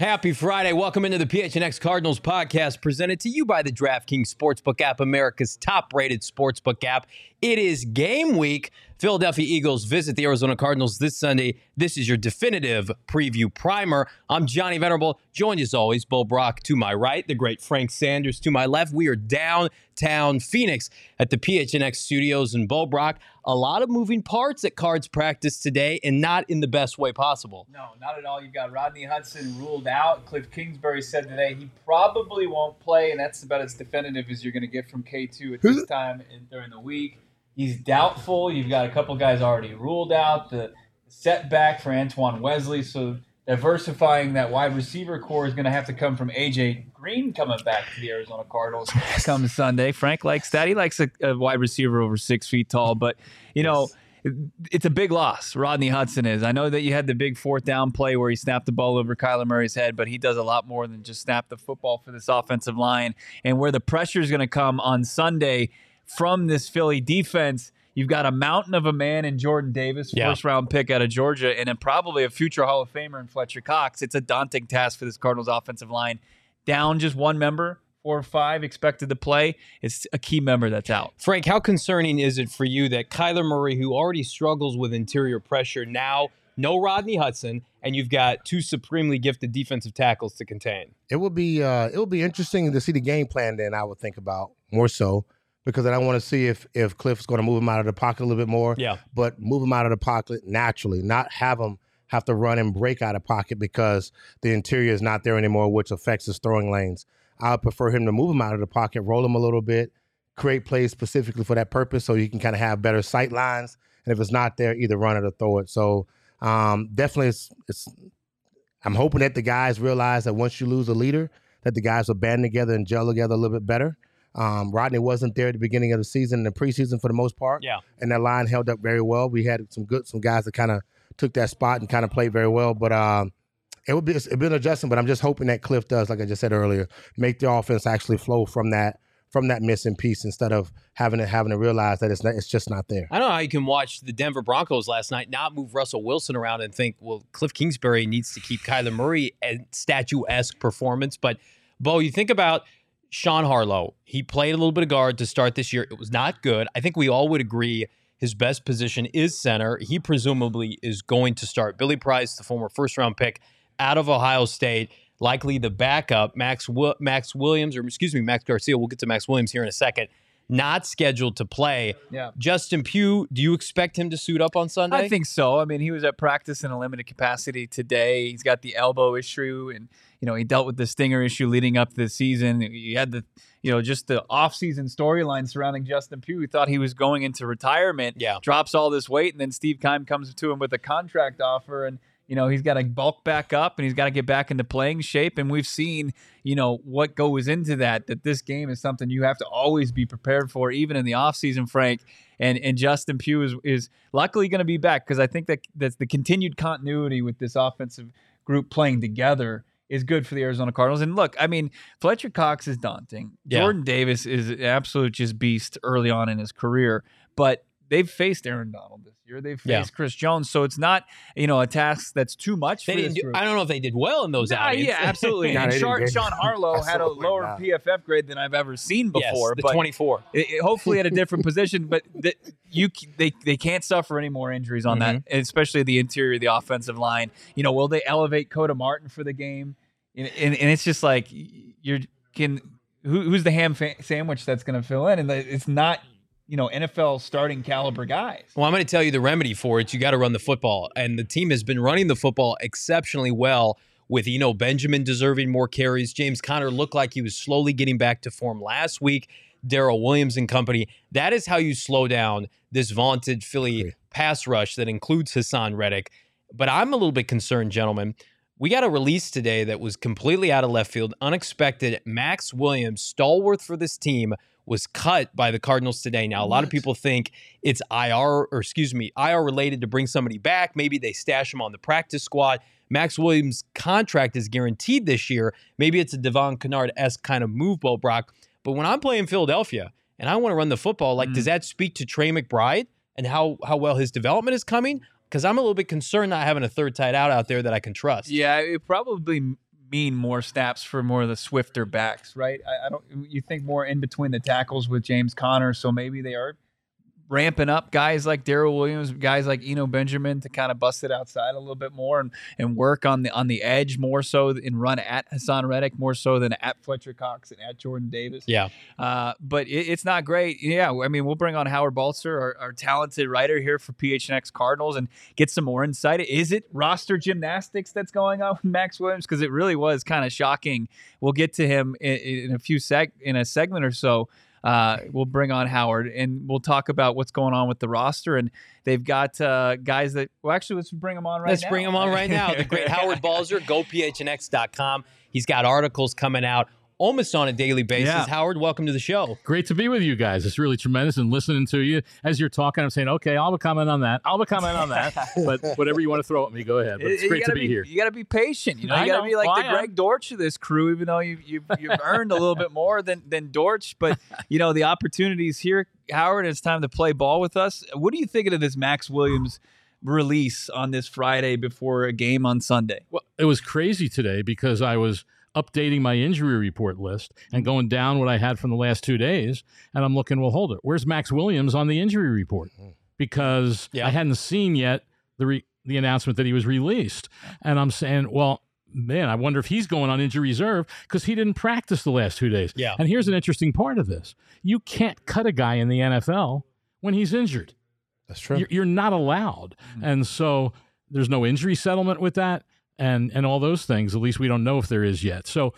Happy Friday. Welcome into the PHNX Cardinals podcast presented to you by the DraftKings Sportsbook app, America's top rated sportsbook app. It is game week. Philadelphia Eagles visit the Arizona Cardinals this Sunday. This is your definitive preview primer. I'm Johnny Venerable, joined as always, Bo Brock to my right, the great Frank Sanders to my left. We are downtown Phoenix at the PHNX studios. And Bo Brock, a lot of moving parts at Cards practice today and not in the best way possible. No, not at all. You've got Rodney Hudson ruled out. Kliff Kingsbury said today he probably won't play, and that's about as definitive as you're going to get from K2 at this time in, during the week. He's doubtful. You've got a couple guys already ruled out. The setback for Antoine Wesley. So diversifying that wide receiver corps is going to have to come from AJ Green coming back to the Arizona Cardinals come Sunday. Frank likes that. He likes a, a wide receiver over six feet tall, but you know. It's a big loss. Rodney Hudson is. I know that you had the big fourth down play where he snapped the ball over Kyler Murray's head, but he does a lot more than just snap the football for this offensive line. And where the pressure is going to come on Sunday from this Philly defense. You've got a mountain of a man in Jordan Davis, Yeah. first round pick out of Georgia, and then probably a future Hall of Famer in Fletcher Cox. It's a daunting task for this Cardinals offensive line. Down just one member, four or five expected to play. It's a key member that's out. Frank, how concerning is it for you that Kyler Murray, who already struggles with interior pressure, now no Rodney Hudson, and you've got two supremely gifted defensive tackles to contain? It will be uh, it will be interesting to see the game plan. Then I would think about more so because then I want to see if if Kliff's going to move him out of the pocket a little bit more. Yeah. but move him out of the pocket naturally, not have him have to run and break out of pocket because the interior is not there anymore, which affects his throwing lanes. I would prefer him to move him out of the pocket, roll him a little bit, create plays specifically for that purpose, so you can kind of have better sight lines. And if it's not there, either run it or throw it. So um, definitely, it's, it's I'm hoping that the guys realize that once you lose a leader, that the guys will band together and gel together a little bit better. Um, Rodney wasn't there at the beginning of the season and the preseason for the most part. Yeah. And that line held up very well. We had some good some guys that kind of took that spot and kind of played very well. But um, it would be it's been an adjustment, but I'm just hoping that Kliff does, like I just said earlier, make the offense actually flow from that from that missing piece instead of having to having to realize that it's not, it's just not there. I don't know how you can watch the Denver Broncos last night, not move Russell Wilson around and think, well, Kliff Kingsbury needs to keep Kyler Murray a statue-esque performance. But Bo, you think about Sean Harlow. He played a little bit of guard to start this year. It was not good. I think we all would agree his best position is center. He presumably is going to start. Billy Price, the former first-round pick out of Ohio State, likely the backup. Max Max Williams, or excuse me, Max Garcia. We'll get to Max Williams here in a second. Not scheduled to play. Yeah. Justin Pugh, do you expect him to suit up on Sunday? I think so. I mean, he was at practice in a limited capacity today. He's got the elbow issue, and you know he dealt with the stinger issue leading up to the season. He had the, you know, just the off-season storyline surrounding Justin Pugh. He thought he was going into retirement. Yeah. drops all this weight, and then Steve Keim comes to him with a contract offer, and you know he's got to bulk back up, and he's got to get back into playing shape. And we've seen, you know, what goes into that. That this game is something you have to always be prepared for, even in the off-season, Frank and and Justin Pugh is is luckily going to be back because I think that that's the continued continuity with this offensive group playing together is good for the Arizona Cardinals. And look, I mean, Fletcher Cox is daunting. Yeah. Jordan Davis is an absolute just beast early on in his career, but they've faced Aaron Donald this year. They've faced Yeah. Chris Jones, so it's not you know a task that's too much They for didn't this do. I don't know if they did well in those Nah, outings. yeah, absolutely. No, and they Sean. Sean Harlow had a lower not. PFF grade than I've ever seen Yes, before. the but 24. it- it- hopefully at a different position, but the, you they they can't suffer any more injuries on that, Mm-hmm. especially the interior of the offensive line. You know, will they elevate Koda Martin for the game? And, and, and it's just like you're can who, who's the ham fa- sandwich that's going to fill in, and it's not you know NFL starting caliber guys. Well, I'm going to tell you the remedy for it. You got to run the football. And the team has been running the football exceptionally well with Eno Benjamin deserving more carries. James Conner looked like he was slowly getting back to form last week. Darrel Williams and company. That is how you slow down this vaunted Philly Agree. pass rush that includes Haason Reddick. But I'm a little bit concerned, gentlemen. We got a release today that was completely out of left field, unexpected. Max Williams, stalwart for this team, was cut by the Cardinals today. Now, a lot of people think it's IR or excuse me, IR related to bring somebody back. Maybe they stash him on the practice squad. Max Williams' contract is guaranteed this year. Maybe it's a Devon Kennard esque kind of move, Bo Brock. But when I'm playing Philadelphia and I want to run the football, like, does mm. that speak to Trey McBride and how how well his development is coming? Because I'm a little bit concerned not having a third tight out out there that I can trust. Yeah, it probably mean more snaps for more of the swifter backs, right? I, I don't. You think more in between the tackles with James Conner, so maybe they are ramping up guys like Darrel Williams, guys like Eno Benjamin to kind of bust it outside a little bit more and, and work on the on the edge more so and run at Haason Reddick more so than at Fletcher Cox and at Jordan Davis. Yeah. Uh, but it, it's not great. Yeah, I mean, we'll bring on Howard Balzer, our, our talented writer here for PHNX Cardinals, and get some more insight. Is it roster gymnastics that's going on with Max Williams? Because it really was kind of shocking. We'll get to him in, in a few sec in a segment or so. Uh, we'll bring on Howard and we'll talk about what's going on with the roster. And they've got uh, guys that, well, actually, let's bring them on right now. Let's bring them on right now. The great Howard Balzer, gophnx.com. He's got articles coming out almost on a daily basis. Yeah. Howard, welcome to the show. Great to be with you guys. It's really tremendous. And listening to you as you're talking, I'm saying, okay, I'll comment on that. I'll comment on that. but whatever you want to throw at me, go ahead. But it's great to gotta be here. You got to be patient. You know, you got to be like Well, the I am. Greg Dortch of this crew, even though you, you've you've earned a little bit more than than Dortch. But you know, the opportunities here, Howard. It's time to play ball with us. What are you thinking of this Max Williams release on this Friday before a game on Sunday? Well, it was crazy today because I was updating my injury report list and going down what I had from the last two days. And I'm looking, well, hold it. Where's Max Williams on the injury report? Mm-hmm. Because Yeah. I hadn't seen yet the re- the announcement that he was released. And I'm saying, well, man, I wonder if he's going on injury reserve because he didn't practice the last two days. Yeah. And here's an interesting part of this you can't cut a guy in the NFL when he's injured. That's true. You're, you're not allowed. Mm-hmm. And so there's no injury settlement with that and, and all those things. At least we don't know if there is yet. So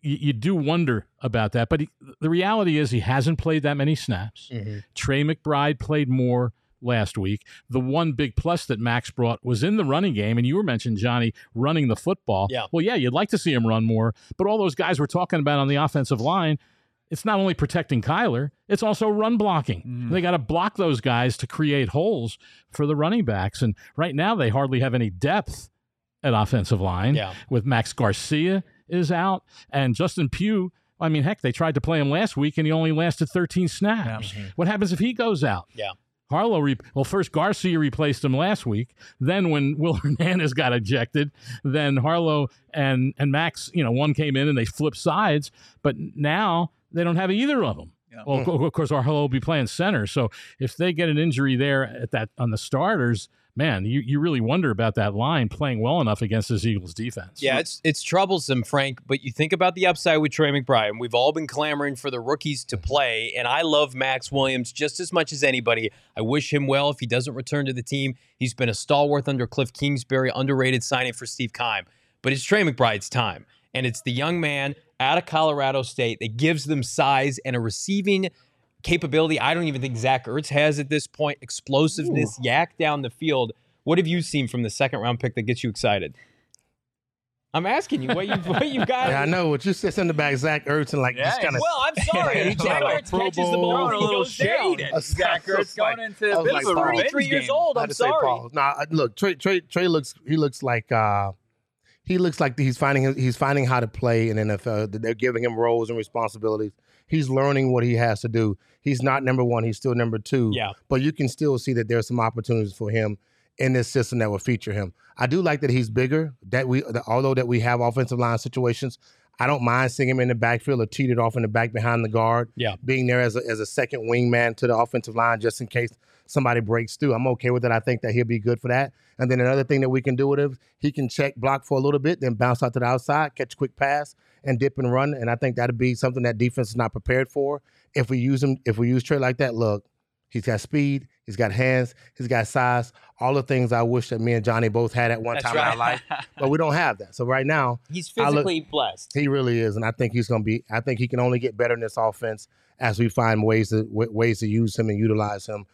you, you do wonder about that. But he, the reality is he hasn't played that many snaps. Mm-hmm. Trey McBride played more last week. The one big plus that Max brought was in the running game. And you were mentioning, Johnny, running the football. Yeah. Well, yeah, you'd like to see him run more. But all those guys we're talking about on the offensive line, it's not only protecting Kyler, it's also run blocking. Mm-hmm. They got to block those guys to create holes for the running backs. And right now, they hardly have any depth at offensive line. Yeah. With Max Garcia is out and Justin Pugh. I mean, heck, they tried to play him last week and he only lasted 13 snaps. Mm-hmm. What happens if he goes out? Yeah. Harlow, re- well, first Garcia replaced him last week. Then when Will Hernandez got ejected, then Harlow and and Max, you know, one came in and they flipped sides. But now they don't have either of them. Well, of co- of course, Harlow will be playing center. So if they get an injury there at that on the starters, man, you, you really wonder about that line playing well enough against this Eagles defense. Yeah, it's it's troublesome, Frank. But you think about the upside with Trey McBride. and We've all been clamoring for the rookies to play, and I love Max Williams just as much as anybody. I wish him well if he doesn't return to the team. He's been a stalwart under Kliff Kingsbury, underrated signing for Steve Keim. But it's Trey McBride's time, and it's the young man out of Colorado State that gives them size and a receiving capability. I don't even think Zach Ertz has at this point. Explosiveness, yak down the field. What have you seen from the second round pick that gets you excited? I'm asking you what you what you got. Yeah, I know. What you said in the back, Zach Ertz, and like just kind of. Well, I'm sorry. Zach Like Ertz Pro catches the ball Throwing and a he little goes shade I at was- Zach I was Ertz going into I a was bit like, of a 33 years game. old. I I'm had sorry. Paul. Nah, look, Trey, Trey, Trey looks. He looks like. uh He looks like he's finding. He's finding how to play in NFL. They're giving him roles and responsibilities. He's learning what he has to do. He's not number one. He's still number two. Yeah. But you can still see that there's some opportunities for him in this system that will feature him. I do like that he's bigger. That we, that although that we have offensive line situations, I don't mind seeing him in the backfield or cheated off in the back behind the guard. Yeah. Being there as a, as a second wingman to the offensive line just in case somebody breaks through. I'm okay with it. I think that he'll be good for that. And then another thing that we can do with him, he can check block for a little bit, then bounce out to the outside, catch a quick pass, and dip and run. And I think that'd be something that defense is not prepared for. If we use him, if we use Trey like that, look, he's got speed, he's got hands, he's got size, all the things I wish that me and Johnny both had at one That's time in our life. But we don't have that. So right now, He's I look- physically blessed. he really is, and I think he's going to be. I think he can only get better in this offense as we find ways to ways to use him and utilize him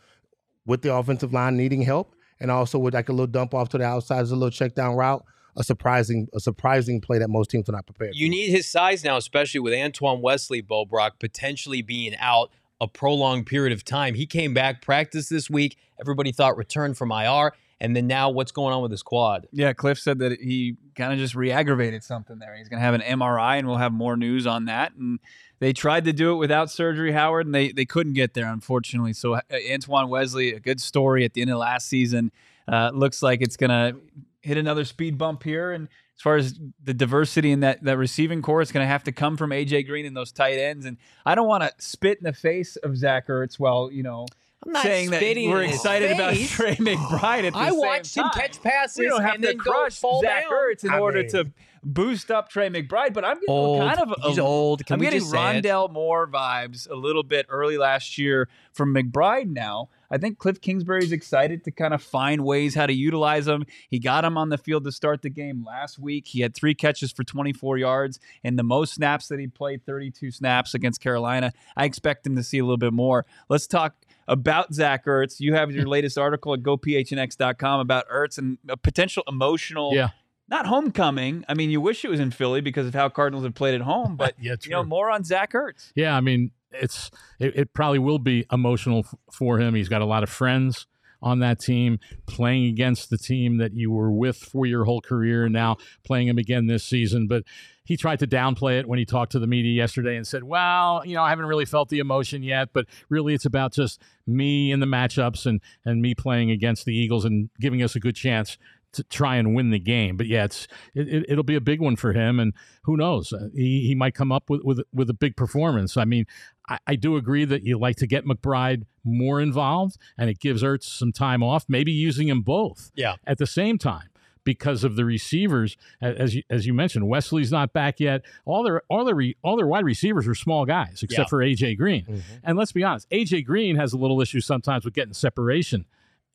with the offensive line needing help, and also with like a little dump off to the outside as a little check down route. A surprising, a surprising play that most teams are not prepared. You for. need his size now, especially with Antoine Wesley, Bo Brock potentially being out a prolonged period of time. He came back, practice this week. Everybody thought return from IR. And then now what's going on with his quad? Yeah, Kliff said that he kind of just re-aggravated something there. He's going to have an MRI, and we'll have more news on that. And they tried to do it without surgery, Howard, and they they couldn't get there, unfortunately. So uh, Antoine Wesley, a good story at the end of last season, uh, looks like it's going to hit another speed bump here. And as far as the diversity in that that receiving corps, it's going to have to come from AJ Green and those tight ends. And I don't want to spit in the face of Zach Ertz while you know. I'm not saying that we're in his excited about. Trey McBride at the I same watched him catch passes We don't have and to then go crush fall Zach down. Ertz in I order mean- to boost up Trey McBride, but I'm getting Old. kind of a, He's old. Can I'm we getting just say it? Rondale Moore vibes a little bit early last year from McBride now. I think Kliff Kingsbury's excited to kind of find ways how to utilize him. He got him on the field to start the game last week. He had three catches for 24 yards and the most snaps that he played, 32 snaps against Carolina. I expect him to see a little bit more. Let's talk about Zach Ertz. You have your latest article at gophnx.com about Ertz and a potential emotional Yeah. not homecoming. I mean, you wish it was in Philly because of how Cardinals have played at home, but Yeah, you know, more on Zach Ertz. Yeah, I mean, it's it, it probably will be emotional f- for him. He's got a lot of friends on that team, playing against the team that you were with for your whole career, and now playing him again this season. But he tried to downplay it when he talked to the media yesterday and said, "Well, you know, I haven't really felt the emotion yet, but really, it's about just me in the matchups and and me playing against the Eagles and giving us a good chance." To try and win the game, but yeah, it's it, it'll be a big one for him, and who knows? Uh, he he might come up with with with a big performance. I mean, I, I do agree that you like to get McBride more involved, and it gives Ertz some time off, maybe using them both Yeah. at the same time because of the receivers. As you, as you mentioned, Wesley's not back yet. All their all their re, all their wide receivers are small guys, except Yeah. for AJ Green. Mm-hmm. And let's be honest, AJ Green has a little issue sometimes with getting separation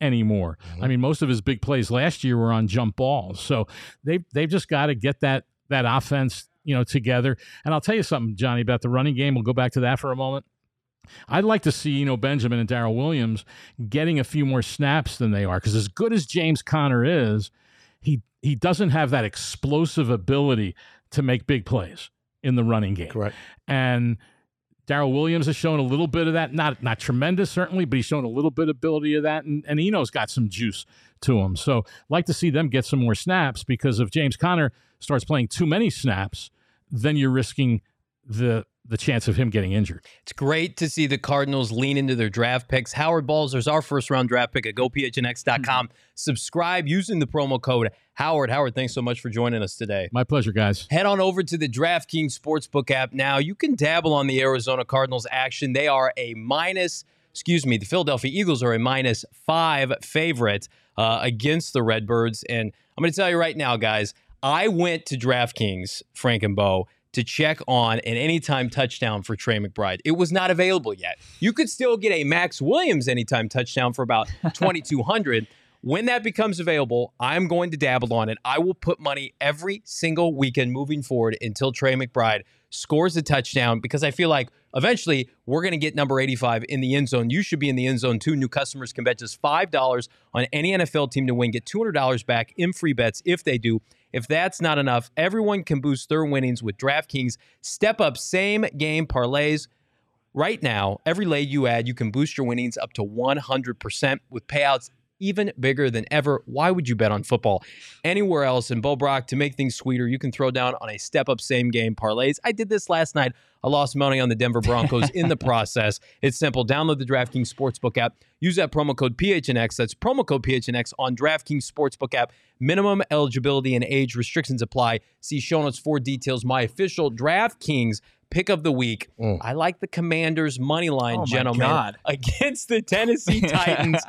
anymore. Mm-hmm. I mean, most of his big plays last year were on jump balls. So they've they've just got to get that that offense, you know, together. And I'll tell you something, Johnny, about the running game. We'll go back to that for a moment. I'd like to see, you know, Benjamin and Darrel Williams getting a few more snaps than they are. Because as good as James Conner is, he he doesn't have that explosive ability to make big plays in the running game. Correct. And Darrel Williams has shown a little bit of that. Not not tremendous, certainly, but he's shown a little bit of ability of that. And, and Eno's got some juice to him. So like to see them get some more snaps because if James Conner starts playing too many snaps, then you're risking the the chance of him getting injured. It's great to see the Cardinals lean into their draft picks. Howard Balzer's our first round draft pick at gophnx.com. Subscribe using the promo code Howard. Howard, thanks so much for joining us today. My pleasure, guys. Head on over to the DraftKings Sportsbook app now. You can dabble on the Arizona Cardinals action. They are a minus, excuse me, the Philadelphia Eagles are a minus five favorite uh, against the Redbirds. And I'm going to tell you right now, guys, I went to DraftKings, Frank and Bo, to check on an anytime touchdown for Trey McBride. It was not available yet. You could still get a Max Williams anytime touchdown for about 2200 When that becomes available, I'm going to dabble on it. I will put money every single weekend moving forward until Trey McBride scores a touchdown because I feel like eventually we're going to get number 85 in the end zone. You should be in the end zone too. New customers can bet just $5 on any NFL team to win, get $200 back in free bets if they do. If that's not enough, everyone can boost their winnings with DraftKings Step Up Same Game Parlays. Right now, every lay you add, you can boost your winnings up to 100% with payouts even bigger than ever. Why would you bet on football anywhere else? And Bo Brock, to make things sweeter, you can throw down on a step up same game parlays. I did this last night. I lost money on the Denver Broncos in the process. It's simple. Download the DraftKings Sportsbook app. Use that promo code PHNX. That's promo code PHNX on DraftKings Sportsbook app. Minimum eligibility and age restrictions apply. See show notes for details. My official DraftKings pick of the week. Mm. I like the Commanders money line, Oh gentlemen, God. against the Tennessee Titans.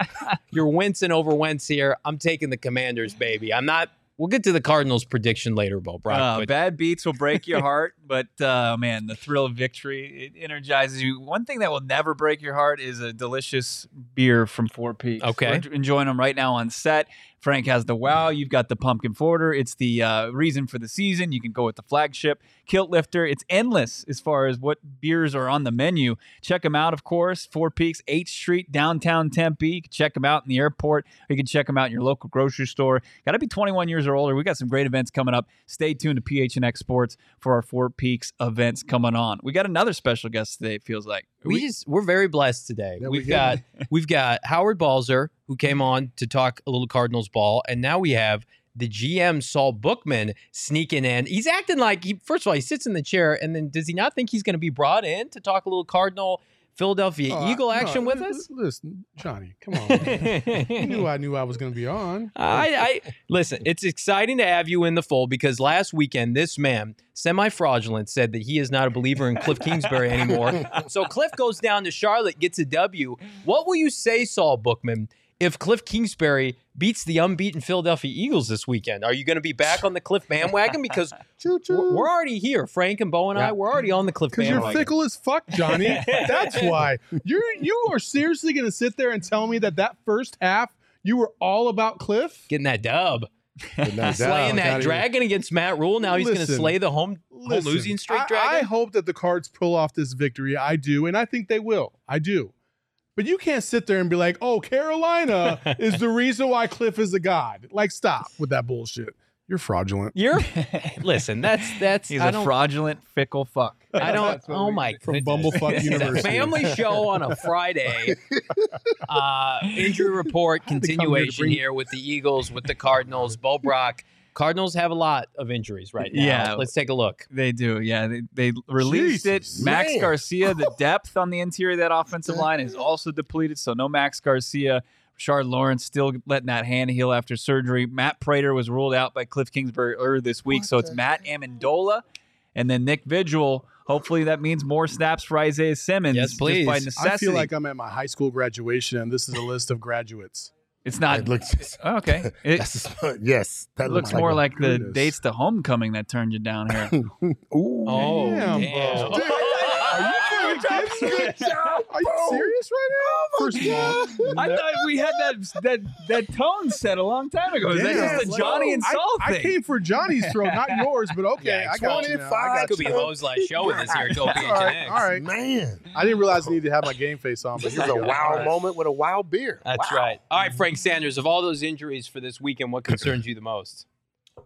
You're wincing over Wentz here. I'm taking the Commanders, baby. I'm not. We'll get to the Cardinals prediction later, Bo Brock. Uh, but bad beats will break your heart, but uh, man, the thrill of victory it energizes you. One thing that will never break your heart is a delicious beer from Four Peaks. Okay. We're enjoying them right now on set. Frank has the wow. You've got the pumpkin porter. It's the uh, reason for the season. You can go with the flagship kilt lifter. It's endless as far as what beers are on the menu. Check them out, of course. Four Peaks, 8th Street, downtown Tempe. You can check them out in the airport. Or you can check them out in your local grocery store. Got to be 21 years or older. We got some great events coming up. Stay tuned to PHNX Sports for our Four Peaks events coming on. We got another special guest today. It feels like we just we're very blessed today. We we've do. got we've got Howard Balzer who came on to talk a little Cardinals ball, and now we have the GM Saul Bookman sneaking in. He's acting like he first of all he sits in the chair, and then does he not think he's going to be brought in to talk a little Cardinal Philadelphia Oh, Eagle no, action with li- us? li- Listen, Johnny, come on. you knew I knew I was going to be on. I, I listen. It's exciting to have you in the fold because last weekend this man, semi-fraudulent, said that he is not a believer in Kliff Kingsbury anymore. so Kliff goes down to Charlotte, gets a W. What will you say, Saul Bookman, if Kliff Kingsbury beats the unbeaten Philadelphia Eagles this weekend? Are you going to be back on the Kliff bandwagon? Because Choo choo. we're, we're already here. Frank and Bo and I, Yeah. we're already on the Kliff bandwagon. Because you're fickle as fuck, Johnny. That's why. You're you are seriously going to sit there and tell me that that first half you were all about Kliff? Getting that dub, But no slaying doubt, that gotta- dragon against Matt Rhule. Now he's going to slay the home, home losing streak I, dragon. I hope that the Cards pull off this victory. I do, and I think they will. I do. But you can't sit there and be like, "Oh, Carolina is the reason why Kliff is a god." Like, stop with that bullshit. You're fraudulent. You're listen. That's that's. he's I a don't. fraudulent, fickle fuck. I don't. Oh we my god. From. Bumblefuck University. family show on a Friday. Uh, injury report to come here continuation bring- here with the Eagles, with the Cardinals. Bo Brock. Cardinals have a lot of injuries right now. Yeah. Let's take a look. They do, yeah. They, they released Jesus, it. Max man. Garcia, the depth on the interior of that offensive line is also depleted. So no Max Garcia. Rashard Lawrence still letting that hand heal after surgery. Matt Prater was ruled out by Kliff Kingsbury earlier this week. so it's Matt Ammendola and then Nick Vigil. Hopefully that means more snaps for Isaiah Simmons. Yes, just by please. necessity. I feel like I'm at my high school graduation, and this is a list of graduates. It's not It looks, oh, okay. It, that's the- yes, that it looks looks more a- like the dates to homecoming that turned you down here. Ooh. Oh, Damn, damn. Oh, bro. Are you fucking kidding me? Are you serious right now? Oh First of all, I thought we had that that that tone set a long time ago. Is that Damn, just a Johnny and I- Saul I, thing? came for Johnny's throat, not yours, but okay. Yeah, I got you now. I got Could be you. Bo's last show with this here at Go All right, PHNX. all right. Man, I didn't realize I needed to have my game face on, but here's a we wow All right. moment with a wild beer. That's Wow. right. All right, Frank Sanders. Of all those injuries for this weekend, what concerns you the most?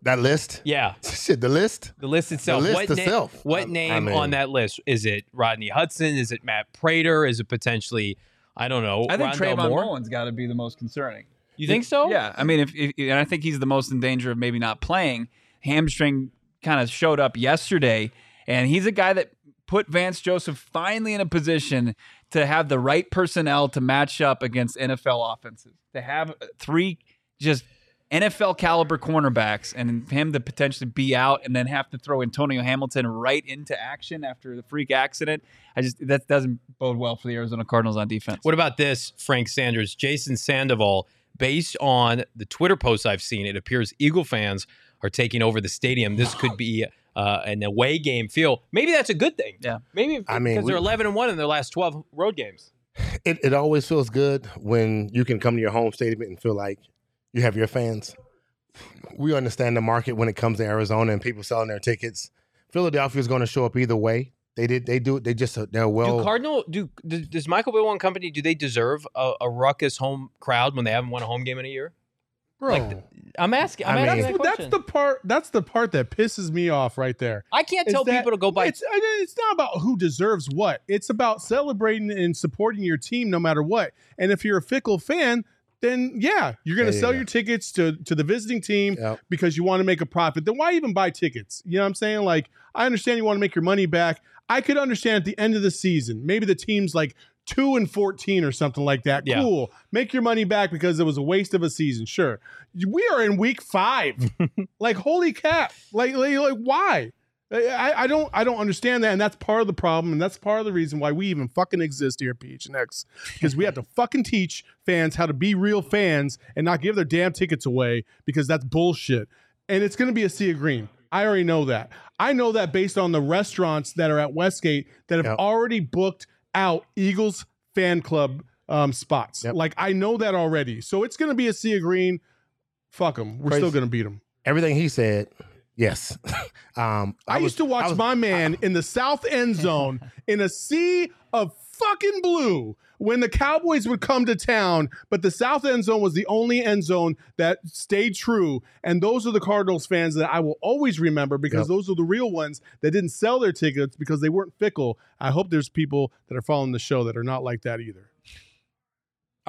That list, Yeah. shit, the list. The list itself. The list what, na- itself. what I- name I mean- on that list? Is it Rodney Hudson? Is it Matt Prater? Is it potentially, I don't know, I think Rondale Trayvon Moore? Mullen's got to be the most concerning. You think so? Yeah, I mean, if, if and I think he's the most in danger of maybe not playing. Hamstring kind of showed up yesterday, and he's a guy that put Vance Joseph finally in a position to have the right personnel to match up against NFL offenses. To have three just NFL caliber cornerbacks and him to potentially be out and then have to throw Antonio Hamilton right into action after the freak accident. I just that doesn't bode well for the Arizona Cardinals on defense. What about this, Frank Sanders? Jason Sandoval, based on the Twitter posts I've seen, it appears Eagle fans are taking over the stadium. This could be uh, an away game feel. Maybe that's a good thing. Yeah. Maybe I mean, because they're 11 and 1 in their last 12 road games. It, it always feels good when you can come to your home stadium and feel like you have your fans. We understand the market when it comes to Arizona and people selling their tickets. Philadelphia is going to show up either way. They did. They do. They just. They're well. do Cardinal do, do does Michael Bill and company do they deserve a, a ruckus home crowd when they haven't won a home game in a year? Bro, Like, I'm asking. I'm I mean- asking that's, that that's the part. That's the part that pisses me off right there. I can't tell that people to go buy. It's, it's not about who deserves what. It's about celebrating and supporting your team no matter what. And if you're a fickle fan, then yeah, you're going to you sell go. your tickets to to the visiting team Yep. because you want to make a profit. Then why even buy tickets? You know what I'm saying? Like I understand you want to make your money back. I could understand at the end of the season, maybe the team's like two and fourteen or something like that. Yeah. Cool, make your money back because it was a waste of a season. Sure, we are in week five. like holy cap! Like like, like why? I, I don't I don't understand that, and that's part of the problem, and that's part of the reason why we even fucking exist here at PHNX because we have to fucking teach fans how to be real fans and not give their damn tickets away because that's bullshit. And it's going to be a sea of green. I already know that. I know that based on the restaurants that are at Westgate that have Yep. already booked out Eagles fan club um, spots. Yep. Like I know that already. So it's going to be a sea of green. Fuck them. We're Crazy. still going to beat them. Everything he said, yes. um, I, was- used to watch was- my man in the south end zone in a sea of fucking blue when the Cowboys would come to town, but the south end zone was the only end zone that stayed true. And those are the Cardinals fans that I will always remember because Yep. those are the real ones that didn't sell their tickets because they weren't fickle. I hope there's people that are following the show that are not like that either.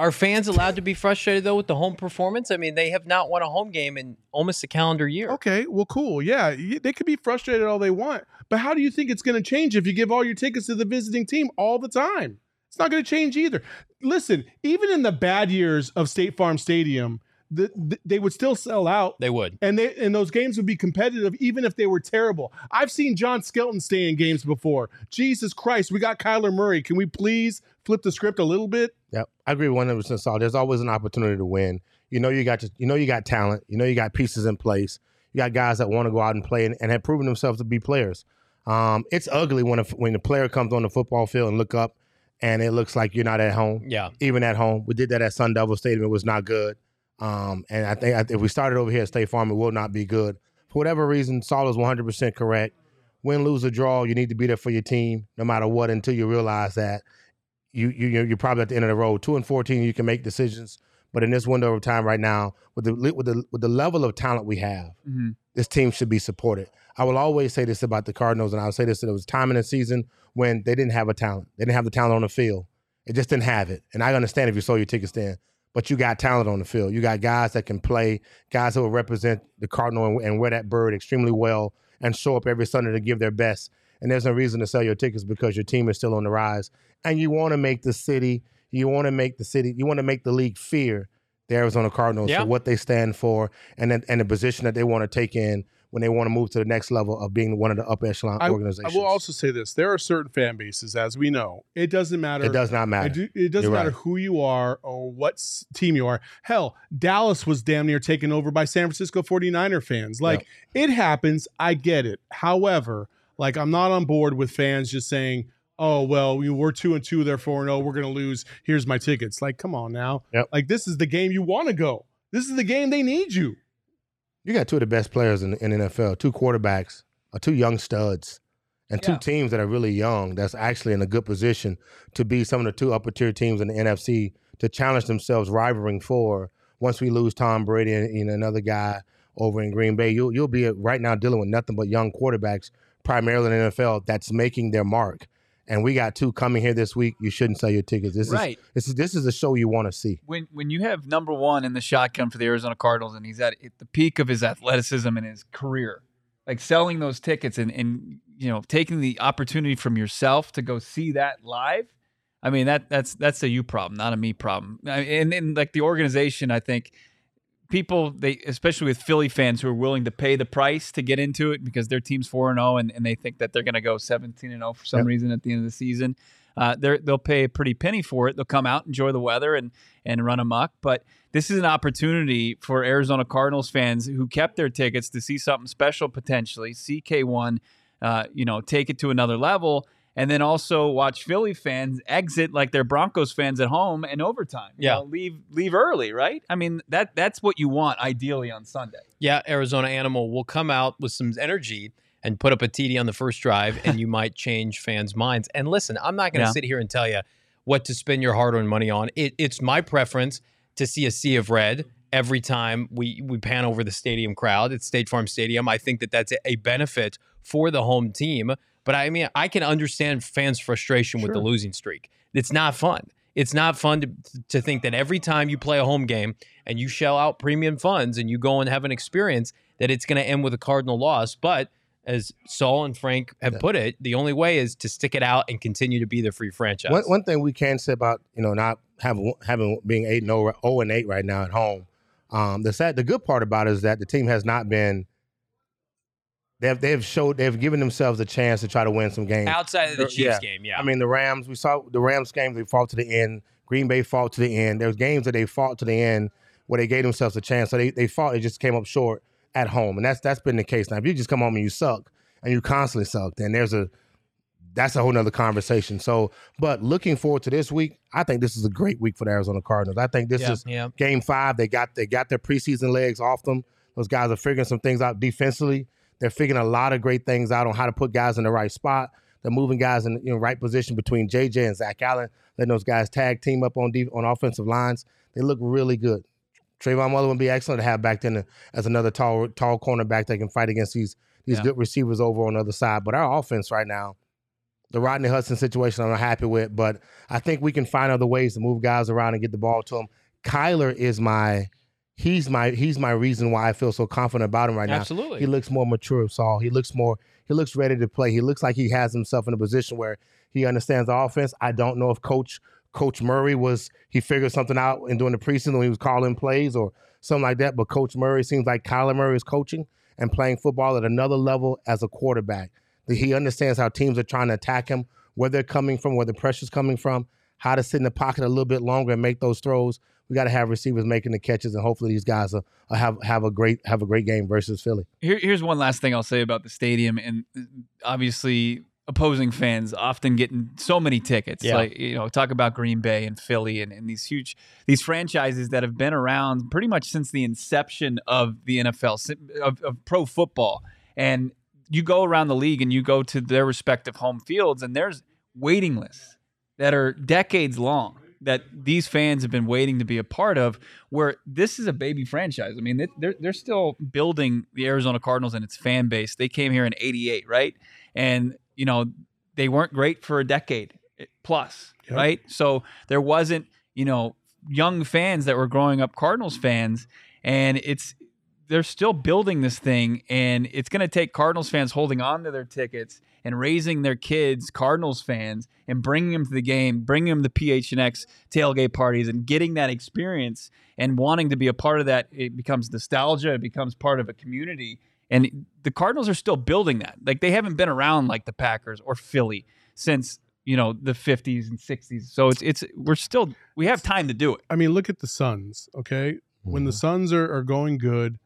Are fans allowed to be frustrated though with the home performance? I mean, they have not won a home game in almost a calendar year. Okay, well, cool. Yeah, they could be frustrated all they want, but how do you think it's going to change if you give all your tickets to the visiting team all the time? It's not going to change either. Listen, even in the bad years of State Farm Stadium, the, the, they would still sell out. They would. And they and those games would be competitive even if they were terrible. I've seen John Skelton stay in games before. Jesus Christ, we got Kyler Murray. Can we please flip the script a little bit? Yep, I agree one hundred percent. Saul, there's always an opportunity to win. You know, you got to, you know, you got talent. You know, you got pieces in place. You got guys that want to go out and play and, and have proven themselves to be players. Um, it's ugly when a, when the player comes on the football field and look up, and it looks like you're not at home. Yeah. Even at home, we did that at Sun Devil Stadium. It was not good. Um, and I think if we started over here at State Farm, it will not be good. For whatever reason, Saul is 100 percent correct. Win, lose, or draw, you need to be there for your team, no matter what, until you realize that you you you're probably at the end of the road. Two and fourteen, you can make decisions, but in this window of time right now, with the with the with the level of talent we have, Mhm. this team should be supported. I will always say this about the Cardinals, and I'll say this: there was time in the season when they didn't have a talent, they didn't have the talent on the field. It just didn't have it, and I understand if you sold your tickets then. But you got talent on the field. You got guys that can play, guys that will represent the Cardinal and, and wear that bird extremely well, and show up every Sunday to give their best and there's no reason to sell your tickets because your team is still on the rise and you want to make the city you want to make the city you want to make the league fear the Arizona Cardinals Yeah. for what they stand for and then, and the position that they want to take in when they want to move to the next level of being one of the upper echelon I, I will also say this: there are certain fan bases, as we know, it doesn't matter. it does not matter. It, do- it doesn't You're matter right. who you are or what team you are. Hell, Dallas was damn near taken over by San Francisco 49er fans. Like, it happens. I get it. However, like, I'm not on board with fans just saying, oh, well, we, we're two and two, they're four and oh, we're going to lose. Here's my tickets. Like, come on now. Yep. Like, this is the game you want to go. This is the game they need you. You got two of the best players in, in the NFL, two quarterbacks, uh, two young studs, and two Yeah. teams that are really young. That's actually in a good position to be some of the two upper tier teams in the NFC to challenge themselves, rivaling for. Once we lose Tom Brady and, and another guy over in Green Bay, you'll you'll be right now dealing with nothing but young quarterbacks, primarily in the NFL, that's making their mark. And we got two coming here this week. You shouldn't sell your tickets. This Right. is this is this is a show you want to see. when when you have number one in the shotgun for the Arizona Cardinals and he's at at the peak of his athleticism and his career, like selling those tickets and and you know taking the opportunity from yourself to go see that live. I mean that that's that's a you problem, not a me problem. I- And and like the organization, I think people they especially with Philly fans who are willing to pay the price to get into it because their team's four and zero and and they think that they're going to go seventeen and zero for some Yep. reason at the end of the season. Uh, they're, they'll pay a pretty penny for it. They'll come out, enjoy the weather, and and run amok. But this is an opportunity for Arizona Cardinals fans who kept their tickets to see something special potentially. CK1, uh, you know, take it to another level, and then also watch Philly fans exit like they're Broncos fans at home in overtime. You Yeah. know, leave leave early, right? I mean that that's what you want ideally on Sunday. Yeah, Arizona Animal will come out with some energy and put up a TD on the first drive, and you might change fans' minds. And listen, I'm not going to Yeah. sit here and tell you what to spend your hard-earned money on. It, it's my preference to see a sea of red every time we we pan over the stadium crowd at State Farm Stadium. I think that that's a, a benefit for the home team. But I mean, I can understand fans' frustration with the losing streak. It's not fun. it's not fun to to think that every time you play a home game and you shell out premium funds and you go and have an experience that it's going to end with a Cardinal loss. But as Saul and Frank have Yeah. put it, the only way is to stick it out and continue to be the free franchise. One, one thing we can say about you know not having having being eight and 0, 0 and eight right now at home. Um, the sad, the good part about it is that the team has not been. They have they have showed they have given themselves a chance to try to win some games. Outside of the Yeah. Chiefs game, yeah. I mean, the Rams, we saw the Rams game, they fought to the end. Green Bay fought to the end. There's games that they fought to the end where they gave themselves a chance. So they, they fought, it just came up short at home. And that's that's been the case. Now, if you just come home and you suck and you constantly suck, then there's a that's a whole nother conversation. So, but looking forward to this week, I think this is a great week for the Arizona Cardinals. I think this yeah, is yeah. game five. They got they got their preseason legs off them. Those guys are figuring some things out defensively. They're figuring a lot of great things out on how to put guys in the right spot. They're moving guys in the you know, right position between JJ and Zach Allen, letting those guys tag team up on deep, on offensive lines. They look really good. Trayvon Mullen would be excellent to have back then as another tall tall cornerback that can fight against these these Yeah. good receivers over on the other side. But our offense right now, the Rodney Hudson situation, I'm not happy with. But I think we can find other ways to move guys around and get the ball to them. Kyler is my he's my he's my reason why I feel so confident about him right now. Absolutely. He looks more mature, Saul. He looks more he looks ready to play. He looks like he has himself in a position where he understands the offense. I don't know if coach Coach Murray was he figured something out in doing the preseason when he was calling plays or something like that. But Coach Murray seems like Kyler Murray is coaching and playing football at another level as a quarterback. That he understands how teams are trying to attack him, where they're coming from, where the pressure's coming from, how to sit in the pocket a little bit longer and make those throws. We got to have receivers making the catches, and hopefully these guys will, will have have a great have a great game versus Philly. Here, here's one last thing I'll say about the stadium, and uh, obviously opposing fans often getting so many tickets. Yeah. Like you know, talk about Green Bay and Philly and, and these huge these franchises that have been around pretty much since the inception of the NFL of, of pro football. And you go around the league and you go to their respective home fields, and there's waiting lists that are decades long that these fans have been waiting to be a part of where this is a baby franchise. I mean, they- they're they're still building the Arizona Cardinals and its fan base. They came here in 88, right? And, you know, they weren't great for a decade plus, Yep. right? So there wasn't, you know, young fans that were growing up Cardinals fans and it's they're still building this thing and it's going to take Cardinals fans holding on to their tickets and raising their kids Cardinals fans and bringing them to the game, bringing them to PHNX tailgate parties and getting that experience and wanting to be a part of that. It becomes nostalgia, it becomes part of a community. And the Cardinals are still building that. Like they haven't been around like the Packers or Philly since, you know, the 50s and 60s. So it's it's we're still we have time to do it. I mean, look at the Suns. Okay, when Mm-hmm. the Suns are, are going good,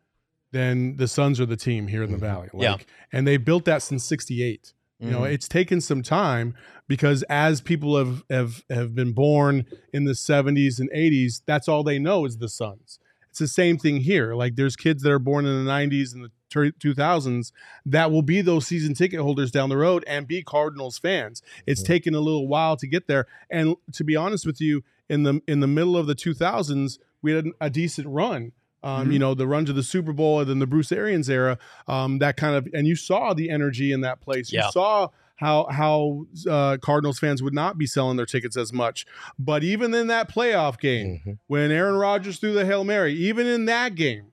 then the Suns are the team here in the Mhm. Valley. Like, Yeah. and they built that since '68. You know, Mhm. it's taken some time because as people have have have been born in the 70s and 80s, that's all they know is the Suns. It's the same thing here. Like there's kids that are born in the 90s and the 2000s that will be those season ticket holders down the road and be Cardinals fans. It's Mhm. taken a little while to get there. And to be honest with you, in the in the middle of the 2000s, we had a decent run. Um, Mhm. You know, the run to the Super Bowl and then the Bruce Arians era, um, that kind of, and you saw the energy in that place. You saw how how uh, Cardinals fans would not be selling their tickets as much. But even in that playoff game, Mhm. when Aaron Rodgers threw the hail mary, even in that game,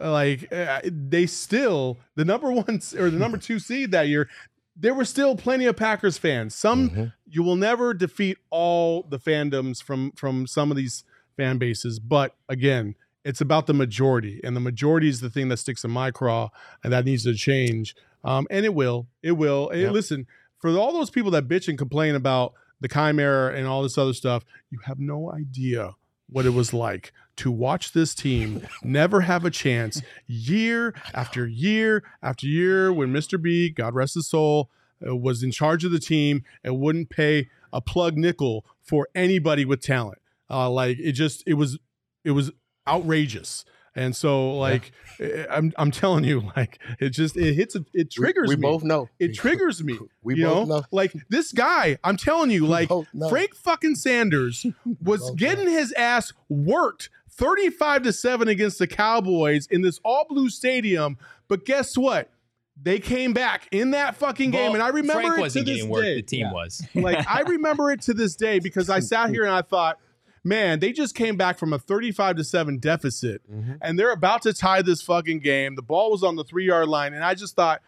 like uh, they still the number one or the number two seed that year. There were still plenty of Packers fans. Some Mhm. you will never defeat all the fandoms from from some of these fan bases but again it's about the majority and the majority is the thing that sticks in my craw and that needs to change um, and it will it will And Yep. listen for all those people that bitch and complain about the chimera and all this other stuff you have no idea what it was like to watch this team never have a chance year after year after year when Mr. B, God rest his soul, uh, was in charge of the team and wouldn't pay a plug nickel for anybody with talent. Uh, like it just it was it was outrageous. And so like I- I'm I'm telling you like it just it hits it, it triggers We, we me. both know. it triggers me. We you both know? know. Like this guy, I'm telling you, We like. Frank fucking Sanders was both getting his ass worked 35 to 7 against the Cowboys in this all blue stadium. But guess what? They came back in that fucking game, Well, and I remember Frank it wasn't to this getting work. day. The team was. Like I remember it to this day because I sat here and I thought, man, they just came back from a 35 to 7 deficit mm-hmm. and they're about to tie this fucking game. The ball was on the 3-yard line and I just thought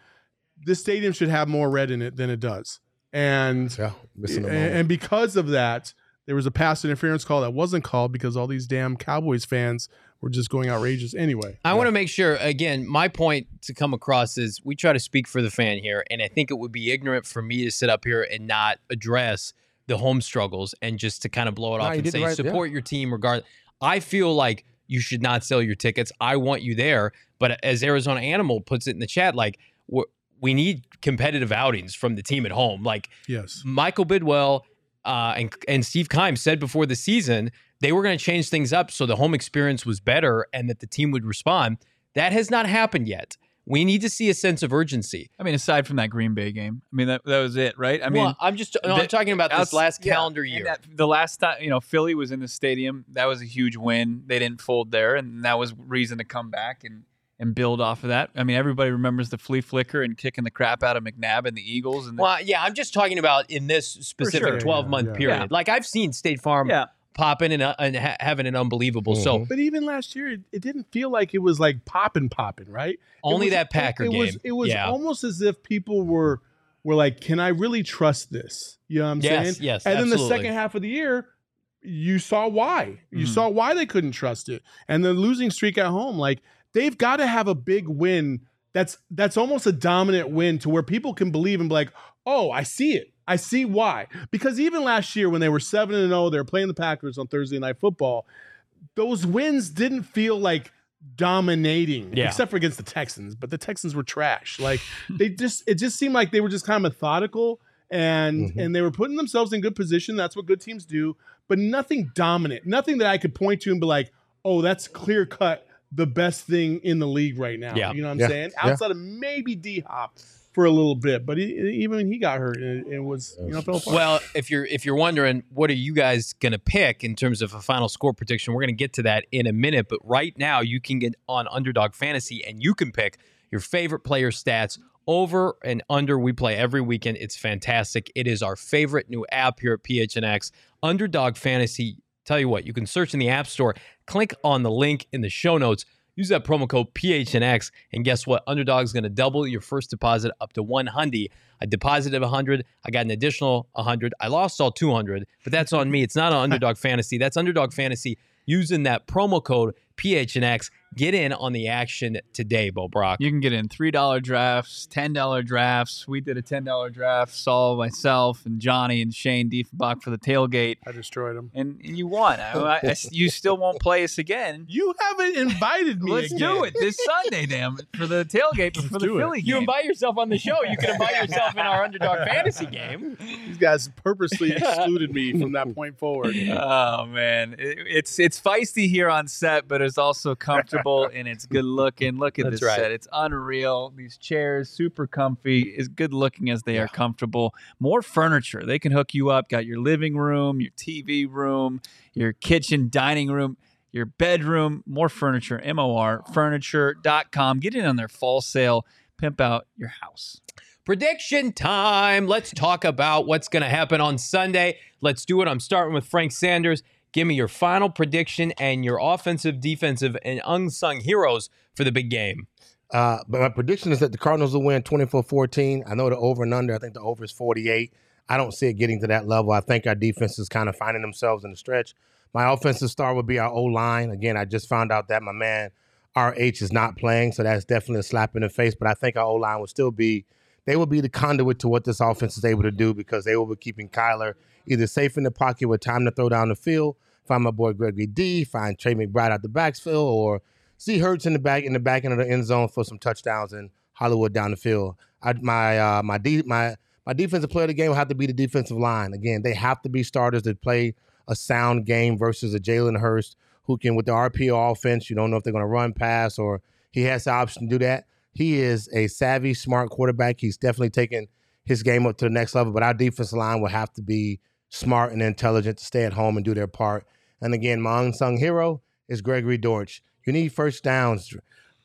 this stadium should have more red in it than it does. And Yeah, missing the and, and because of that, there was a pass interference call that wasn't called because all these damn Cowboys fans were just going outrageous anyway. I want to make sure, again, my point to come across is we try to speak for the fan here, and I think it would be ignorant for me to sit up here and not address the home struggles and just to kind of blow it No, off and say right, yeah. support your team regard. I feel like you should not sell your tickets. I want you there, but as Arizona Animal puts it in the chat, like we're, we need competitive outings from the team at home. Like Yes. Michael Bidwill uh, and and Steve Keim said before the season they were going to change things up so the home experience was better and that the team would respond. That has not happened yet. We need to see a sense of urgency. I mean, aside from that Green Bay game, I mean that that was it, right? I mean, well, I'm just no, I'm the- talking about this last yeah, calendar and year. that- the last time, you know, Philly was in the stadium. That was a huge win. They didn't fold there, and that was reason to come back and and build off of that. I mean, everybody remembers the flea flicker and kicking the crap out of McNabb and the Eagles. And the, well, yeah, I'm just talking about in this specific sure. 12 month Yeah, yeah. period. Yeah. Like I've seen State Farm yeah, popping and, uh, and ha- having an unbelievable. So But even last year, it, it didn't feel like it was like popping, popping, right? Only was- that Packer it, game. was it was yeah. almost as if people were were like, "Can I really trust this?" You know what I'm Yes, saying? yes, And then the second half of the year, you saw why. You Mm-hmm. Mhm. saw why they couldn't trust it, and the losing streak at home. Like they've got to have a big win. That's that's almost a dominant win to where people can believe and be like, "Oh, I see it. I see why." Because even last year when they were seven and zero, they were playing the Packers on Thursday Night Football. Those wins didn't feel like dominating, Yeah. except for against the Texans. But the Texans were trash. Like they just, it just seemed like they were just kind of methodical and Mhm. and they were putting themselves in good position. That's what good teams do. But nothing dominant, nothing that I could point to and be like, oh, that's clear cut the best thing in the league right now. Yeah. You know what I'm Yeah. saying? Yeah. Outside of maybe D Hop for a little bit, but he, even he got hurt, it was you know fell apart. Well, if you're if you're wondering what are you guys to pick in terms of a final score prediction, we're to get to that in a minute. But right now, you can get on Underdog Fantasy and you can pick your favorite player stats over and under. We play every weekend. It's fantastic. It is our favorite new app here at PHNX. Underdog Fantasy. Tell you what, you can search in the App Store, click on the link in the show notes. Use that promo code PHNX, and guess what? Underdog's going to double your first deposit up to 100. I deposited 100. I got an additional 100. I lost all 200, but that's on me. It's not on Underdog Fantasy. That's Underdog Fantasy using that promo code PHNX. Get in on the action today, Bo Brock. you can get in three dollar drafts, ten dollar drafts. We did a ten dollar draft. Saul, myself, and Johnny and Shane Diefenbach for the tailgate, I destroyed them. and, and you won. I, I- I- you still won't play us again. You haven't invited me. Let's again. do it this Sunday, damn it, for the tailgate, but for the do it. Philly You game. invite yourself on the show. You can invite yourself in our Underdog Fantasy game. These guys purposely excluded me from that point forward. Oh man, It- it's it's feisty here on set, but it's also comfortable and it's good looking. Look at That's this right. set; it's unreal. These chairs, super comfy, as good looking as they are comfortable. More furniture; they can hook you up. Got your living room, your TV room, your kitchen, dining room. Your bedroom, more furniture, morfurniture.com. Get in on their fall sale, pimp out your house. Prediction time. Let's talk about what's going to happen on Sunday. Let's do it. I'm starting with Frank Sanders. Give me your final prediction and your offensive, defensive, and unsung heroes for the big game. Uh, but my prediction is that the Cardinals will win 24-14. I know the over and under. I think the over is 48. I don't see it getting to that level. I think our defense is kind of finding themselves in the stretch. My offensive star would be our O line. Again, I just found out that my man RH is not playing, so that's definitely a slap in the face. But I think our O line will still be. They will be the conduit to what this offense is able to do because they will be keeping Kyler either safe in the pocket with time to throw down the field. Find my boy Gregory D. Find Trey McBride out the backfield, or see Ertz in the back in the back end of the end zone for some touchdowns and Hollywood down the field. I, my uh, my de- my my defensive player of the game will have to be the defensive line. Again, they have to be starters that play a sound game versus a Jalen Hurts who can with the RPO offense. You don't know if they're going to run, pass, or he has the option to do that. He is a savvy, smart quarterback. He's definitely taken his game up to the next level. But our defensive line will have to be smart and intelligent to stay at home and do their part. And again, my unsung hero is Gregory Dortch. You need first downs.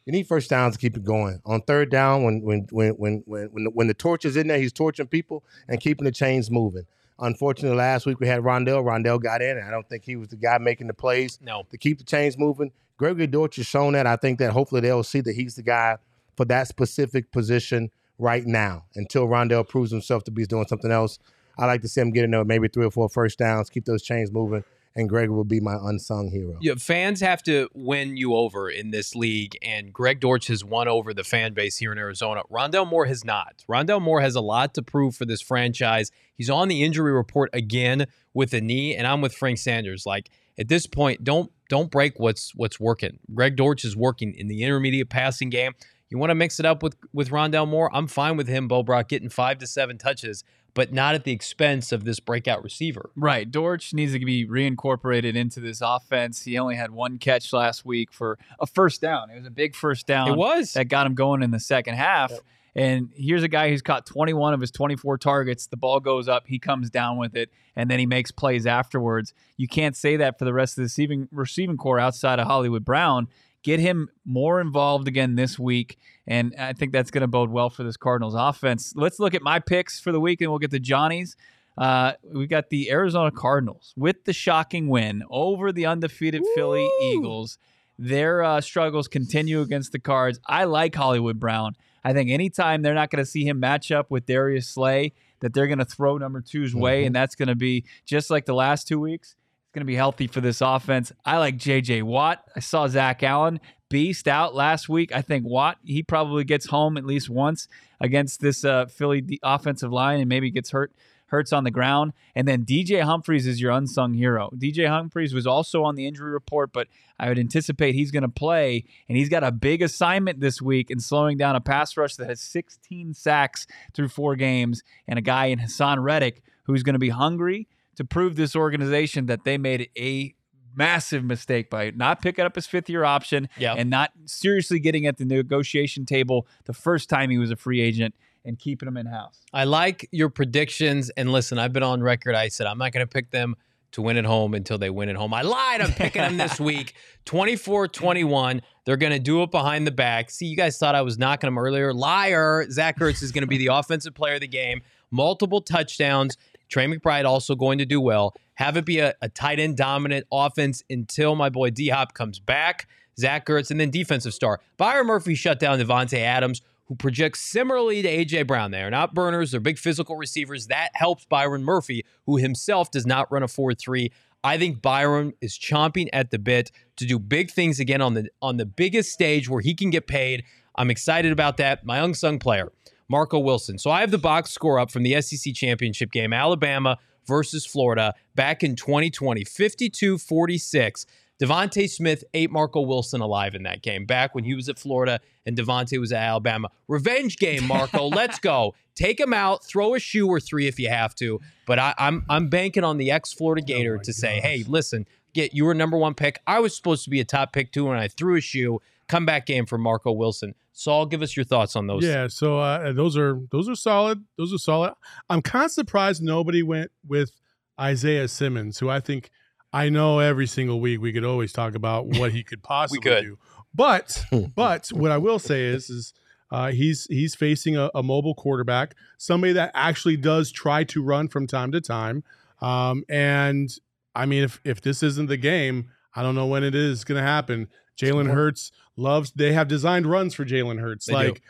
You need first downs to keep it going. On third down, when when when when when when the, when the torch is in there, he's torching people and keeping the chains moving. Unfortunately, last week we had Rondale. Rondale got in, and I don't think he was the guy making the plays No. to keep the chains moving. Gregory Dortch has shown that. I think that hopefully they'll see that he's the guy for that specific position right now until Rondale proves himself to be doing something else. I like to see him get in there, maybe three or four first downs, keep those chains moving, and Greg will be my unsung hero. Yeah, fans have to win you over in this league, and Greg Dortch has won over the fan base here in Arizona. Rondale Moore has not. Rondale Moore has a lot to prove for this franchise. He's on the injury report again with a knee, and I'm with Frank Sanders. Like at this point, don't don't break what's what's working. Greg Dortch is working in the intermediate passing game. You want to mix it up with with Rondale Moore? I'm fine with him, Bo Brock, getting five to seven touches, but not at the expense of this breakout receiver. Right. Dortch needs to be reincorporated into this offense. He only had one catch last week for a first down. It was a big first down. It was. that got him going in the second half. And here's a guy who's caught 21 of his 24 targets. The ball goes up, he comes down with it, and then he makes plays afterwards. You can't say that for the rest of the receiving receiving corps outside of Hollywood Brown. Get him more involved again this week, and I think that's going to bode well for this Cardinals offense. Let's look at my picks for the week, and we'll get to Johnny's. Uh, we got the Arizona Cardinals with the shocking win over the undefeated Philly Eagles. Their uh, struggles continue against the Cards. I like Hollywood Brown. I think anytime they're not going to see him match up with Darius Slay, that they're going to throw number two's way, and that's going to be just like the last two weeks. Going to be healthy for this offense. I like J.J. Watt. I saw Zach Allen beast out last week. I think Watt he probably gets home at least once against this uh, Philly offensive line, and maybe gets hurt hurts on the ground. And then DJ Humphries is your unsung hero. DJ Humphries was also on the injury report, but I would anticipate he's going to play. And he's got a big assignment this week in slowing down a pass rush that has 16 sacks through four games, and a guy in Haason Reddick who's going to be hungry to prove this organization that they made a massive mistake by not picking up his fifth year option Yep. and not seriously getting at the negotiation table the first time he was a free agent and keeping him in house. I like your predictions. And listen, I've been on record. I said I'm not going to pick them to win at home until they win at home. I lied. I'm picking them this week 24 21. They're going to do it behind the back. See, you guys thought I was knocking them earlier. Liar. Zach Ertz is going to be the offensive player of the game, multiple touchdowns. Trey McBride also going to do well. Have it be a, a tight end dominant offense until my boy D Hop comes back. Zach Ertz, and then defensive star. Byron Murphy shut down Davante Adams, who projects similarly to A.J. Brown. They are not burners, they're big physical receivers. That helps Byron Murphy, who himself does not run a 4 3. I think Byron is chomping at the bit to do big things again on the on the biggest stage where he can get paid. I'm excited about that. My unsung player, Marco Wilson. So I have the box score up from the SEC championship game, Alabama versus Florida back in 2020, 52 46. DeVonta Smith ate Marco Wilson alive in that game back when he was at Florida and DeVonta was at Alabama. Revenge game, Marco. Let's go. Take him out. Throw a shoe or three if you have to. But I, I'm I'm banking on the ex Florida Gator oh to say, hey, listen, get you were number one pick. I was supposed to be a top pick too, and I threw a shoe. Comeback game for Marco Wilson. Saul, give us your thoughts on those. Yeah, so uh, those are those are solid. Those are solid. I'm kind of surprised nobody went with Isaiah Simmons, who I think I know every single week we could always talk about what he could possibly could. do. But but what I will say is is uh, he's he's facing a, a mobile quarterback, somebody that actually does try to run from time to time. Um, and I mean, if if this isn't the game, I don't know when it is going to happen. Jalen Hurts loves. They have designed runs for Jalen Hurts. They do. like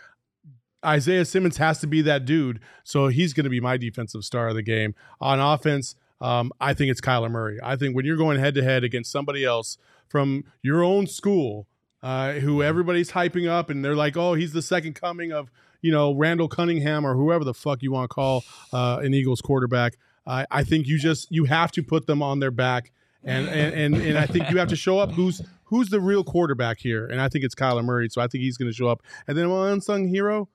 Isaiah Simmons has to be that dude, so he's going to be my defensive star of the game. On offense, um, I think it's Kyler Murray. I think when you're going head to head against somebody else from your own school, uh, who everybody's hyping up, and they're like, "Oh, he's the second coming of you know Randall Cunningham or whoever the fuck you want to call uh, an Eagles quarterback." I I think you just you have to put them on their back, and and and, and I think you have to show up who's who's the real quarterback here, and I think it's Kyler Murray. So I think he's going to show up, and then my unsung hero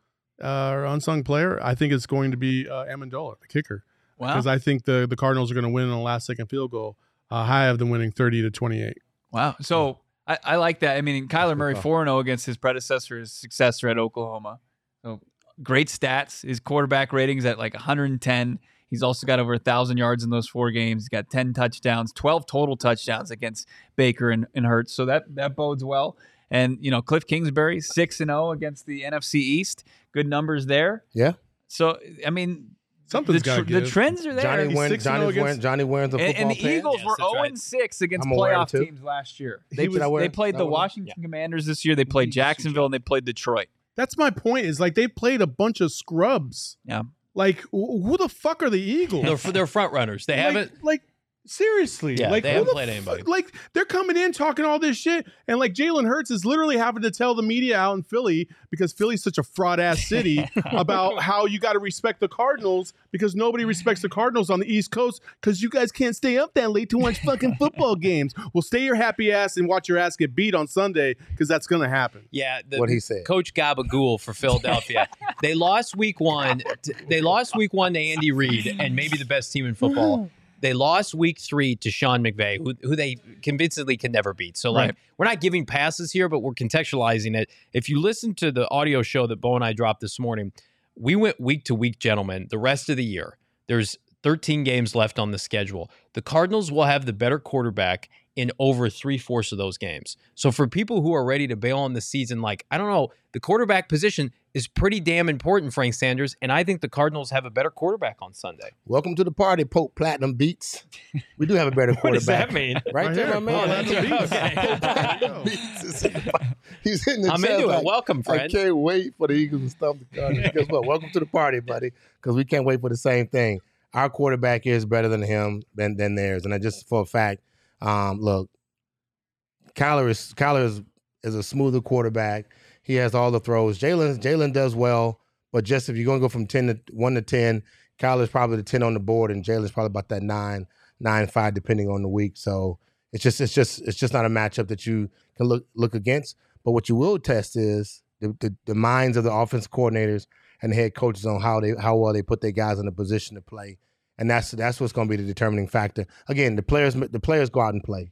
uh, or unsung player, I think it's going to be uh, Ammendola, the kicker, Wow. because I think the the Cardinals are going to win on the last second field goal. Uh, I have them winning thirty to twenty eight. Wow. So I, I like that. I mean, Kyler Murray tough. 4 0 against his predecessor, his successor at Oklahoma. So great stats. His quarterback ratings at like 110. He's also got over a thousand yards in those four games. He's got 10 touchdowns, 12 total touchdowns against Baker and, and Hurts. So that that bodes well. And you know, Kliff Kingsbury six and zero against the NFC East. Good numbers there. Yeah. So I mean, Something's the, gotta the trends are there. Johnny He's wins. 6-0 against- wearing. Johnny wears the and, football and the. Eagles Yes, were 0 right. and 6 against playoff teams last year. They, was- wear- they played the wear- Washington Commanders this year. They played Jacksonville and they played Detroit. That's my point. Is like they played a bunch of scrubs. Yeah. Like who the fuck are the Eagles? They're, they're front runners. They like, haven't. like seriously. Yeah, like they who haven't the played fuck- anybody. Like they're coming in talking all this shit, and like Jalen Hurts is literally having to tell the media out in Philly because Philly's such a fraud ass city about how you got to respect the Cardinals because nobody respects the Cardinals on the East Coast because you guys can't stay up that late to watch fucking football games. Well, stay your happy ass and watch your ass get beat on Sunday because that's gonna happen. Yeah, the, What he said. Coach Gabagool for Philadelphia. they lost week one. They lost week one to Andy Reid and maybe the best team in football. They lost week three to Sean McVay, who, who they convincingly can never beat. So, like, Right. we're not giving passes here, but we're contextualizing it. If you listen to the audio show that Bo and I dropped this morning, we went week to week, gentlemen, the rest of the year. There's 13 games left on the schedule. The Cardinals will have the better quarterback in over three fourths of those games. So for people who are ready to bail on the season, like, I don't know, the quarterback position is pretty damn important, Frank Sanders. And I think the Cardinals have a better quarterback on Sunday. Welcome to the party, Pope Platinum Beats. We do have a better What does quarterback. that mean? Right, oh, Right there, here, my man. Platinum Beats. Pope Platinum Beats is in the- He's in the I'm chat into it. like, Welcome, I can't wait for the Eagles to stump the Cardinals. Guess what? Welcome to the party, buddy. Because we can't wait for the same thing. Our quarterback is better than him than than theirs, and I just for a fact, um, look, Kyler is Kyler is, is a smoother quarterback. He has all the throws. Jalen Jalen does well, but just if you're gonna go from ten to one to ten, Kyler's probably the ten on the board, and Jalen's probably about that nine nine five depending on the week. So it's just it's just it's just not a matchup that you can look look against. But what you will test is the, the, the minds of the offense coordinators and the head coaches on how they how well they put their guys in a position to play, and that's that's what's going to be the determining factor. Again, the players the players go out and play,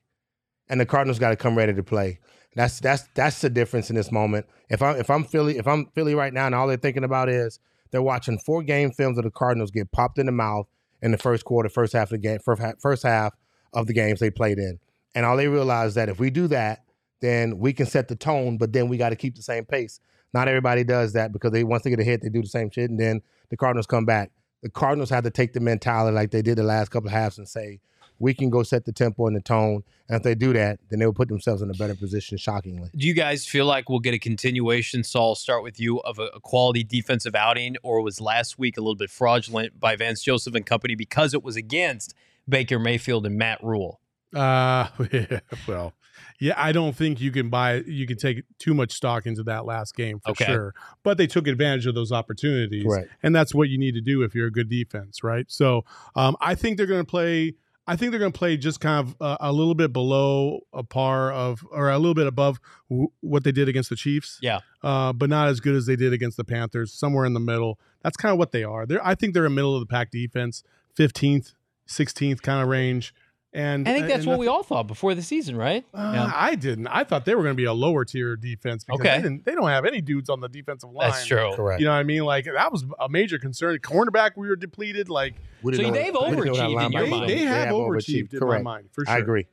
and the Cardinals got to come ready to play. That's that's that's the difference in this moment. If I'm if I'm Philly if I'm Philly right now and all they're thinking about is they're watching four game films of the Cardinals get popped in the mouth in the first quarter, first half of the game, first half, of the games they played in, and all they realize that if we do that, then we can set the tone, but then we got to keep the same pace. Not everybody does that because they once they get a hit, they do the same shit, and then the Cardinals come back. The Cardinals have to take the mentality like they did the last couple of halves and say, we can go set the tempo and the tone. And if they do that, then they will put themselves in a better position, shockingly. Do you guys feel like we'll get a continuation, Saul, start with you, of a, a quality defensive outing, or was last week a little bit fraudulent by Vance Joseph and company because it was against Baker Mayfield and Matt Rhule? Uh, yeah, well, yeah, I don't think you can buy you can take too much stock into that last game for Okay. sure. But they took advantage of those opportunities, Right. and that's what you need to do if you're a good defense, right? So, um, I think they're going to play. I think they're going to play just kind of uh, a little bit below a par of, or a little bit above w- what they did against the Chiefs. Yeah. Uh, but not as good as they did against the Panthers. Somewhere in the middle. That's kind of what they are. They're. I think they're a middle of the pack defense, fifteenth, sixteenth kind of range. And I think that's and what we all thought before the season, right? uh, Yeah. I didn't. I thought they were going to be a lower tier defense because Okay. they, didn't, they don't have any dudes on the defensive line. That's true. Correct. You know what I mean? Like that was a major concern. Cornerback, we were depleted. Like We So didn't know- they've we didn't know that overachieved in your they, linebacker- mind. they have overachieved, overachieved. in Correct. my mind for sure. I agree.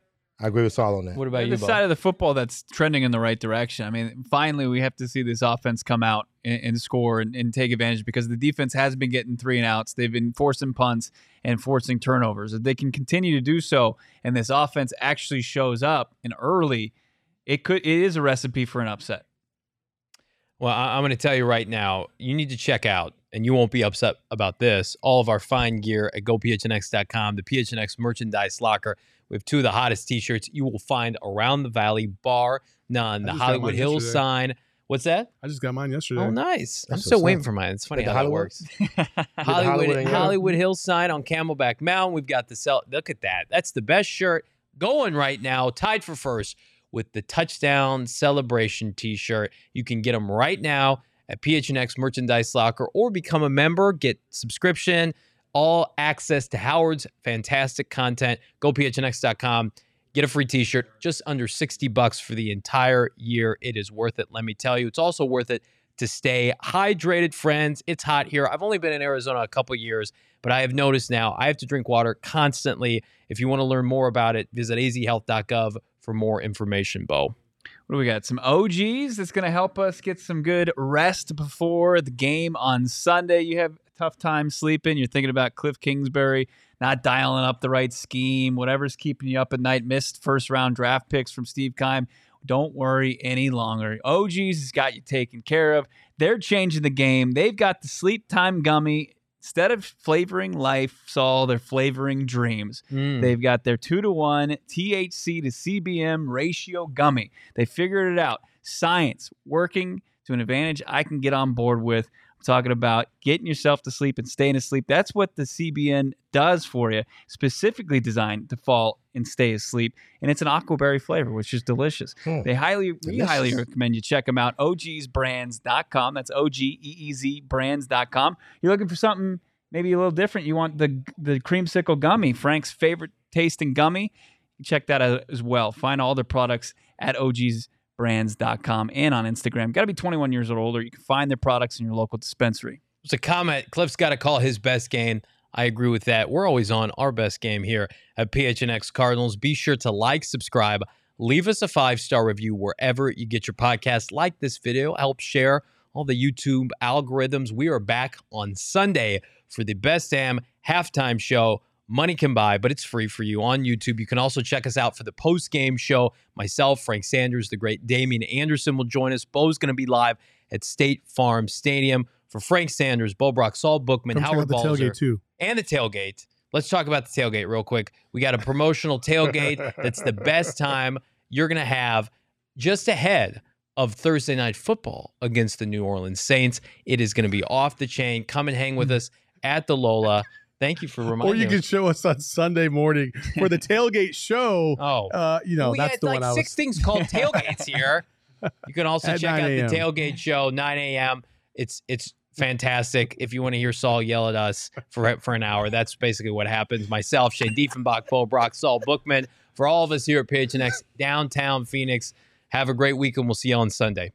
I agree with Saul on that. What about And you, the Bo? side of the football that's trending in the right direction. I mean, finally, we have to see this offense come out and, and score and, and take advantage because the defense has been getting three and outs. They've been forcing punts and forcing turnovers. If they can continue to do so, and this offense actually shows up and early, it could it is a recipe for an upset. Well, I- I'm going to tell you right now, you need to check out, and you won't be upset about this, all of our fine gear at gophnx.com, the PHNX merchandise locker. We have two of the hottest t shirts you will find around the valley, bar none. The Hollywood mine Hills yesterday. sign. What's that? I just got mine yesterday. Oh, nice. I'm still what's waiting up. for mine. It's funny With how that Hollywood? works. Hollywood, Hollywood in Hollywood. Hills sign on Camelback Mountain. We've got the cell. Look at that. That's the best shirt going right now, tied for first with the touchdown celebration T-shirt. You can get them right now at PHNX Merchandise Locker or become a member. Get subscription, all access to Howard's fantastic content. Go PHNX.com. Get a free t-shirt, just under 60 bucks for the entire year. It is worth it, let me tell you. It's also worth it to stay hydrated, friends. It's hot here. I've only been in Arizona a couple years, but I have noticed now I have to drink water constantly. If you want to learn more about it, visit azhealth.gov for more information, Bo. What do we got? Some OGeez that's going to help us get some good rest before the game on Sunday. You have tough time sleeping. You're thinking about Kliff Kingsbury not dialing up the right scheme, whatever's keeping you up at night. Missed first round draft picks from Steve Keim. Don't worry any longer. OGeez has got you taken care of. They're changing the game. They've got the sleep time gummy. Instead of flavoring life, Saul, they're flavoring dreams. Mm. They've got their two to one THC to CBN ratio gummy. They figured it out. Science working to an advantage I can get on board with. Talking about getting yourself to sleep and staying asleep. That's what the CBN does for you, specifically designed to fall and stay asleep. And it's an aquaberry flavor, which is delicious. Hmm. They highly, we highly recommend you check them out. OGeezBrands.com. That's O G E E Z brands.com. You're looking for something maybe a little different. You want the the creamsicle gummy, Frank's favorite tasting gummy. Check that out as well. Find all their products at ogeezbrands.com and on Instagram. Got to be 21 years or older. You can find their products in your local dispensary. It's a comment. Kliff's got to call his best game. I agree with that. We're always on our best game here at PHNX Cardinals. Be sure to like, subscribe, leave us a five star review wherever you get your podcast. Like this video, help share all the YouTube algorithms. We are back on Sunday for the Best Damn halftime show. Money can buy, but it's free for you on YouTube. You can also check us out for the post game show. Myself, Frank Sanders, the great Damien Anderson will join us. Bo's going to be live at State Farm Stadium. For Frank Sanders, Bo Brock, Saul Bookman, Come Howard Balzer, tailgate too. and the tailgate. Let's talk about the tailgate real quick. We got a promotional tailgate that's the best time you're going to have just ahead of Thursday night football against the New Orleans Saints. It is going to be off the chain. Come and hang with mm. us at the Lola. Thank you for reminding Or you us. can show us on Sunday morning for the tailgate show. Oh, Uh, you know, we that's had the like one I was. six things called tailgates here. You can also At check out the tailgate show 9 a.m. It's it's fantastic. If you want to hear Saul yell at us for for an hour, that's basically what happens. Myself, Shane Diefenbach, Bo Brock, Saul Bookman, for all of us here at PHNX downtown Phoenix. Have a great week, and we'll see you on Sunday.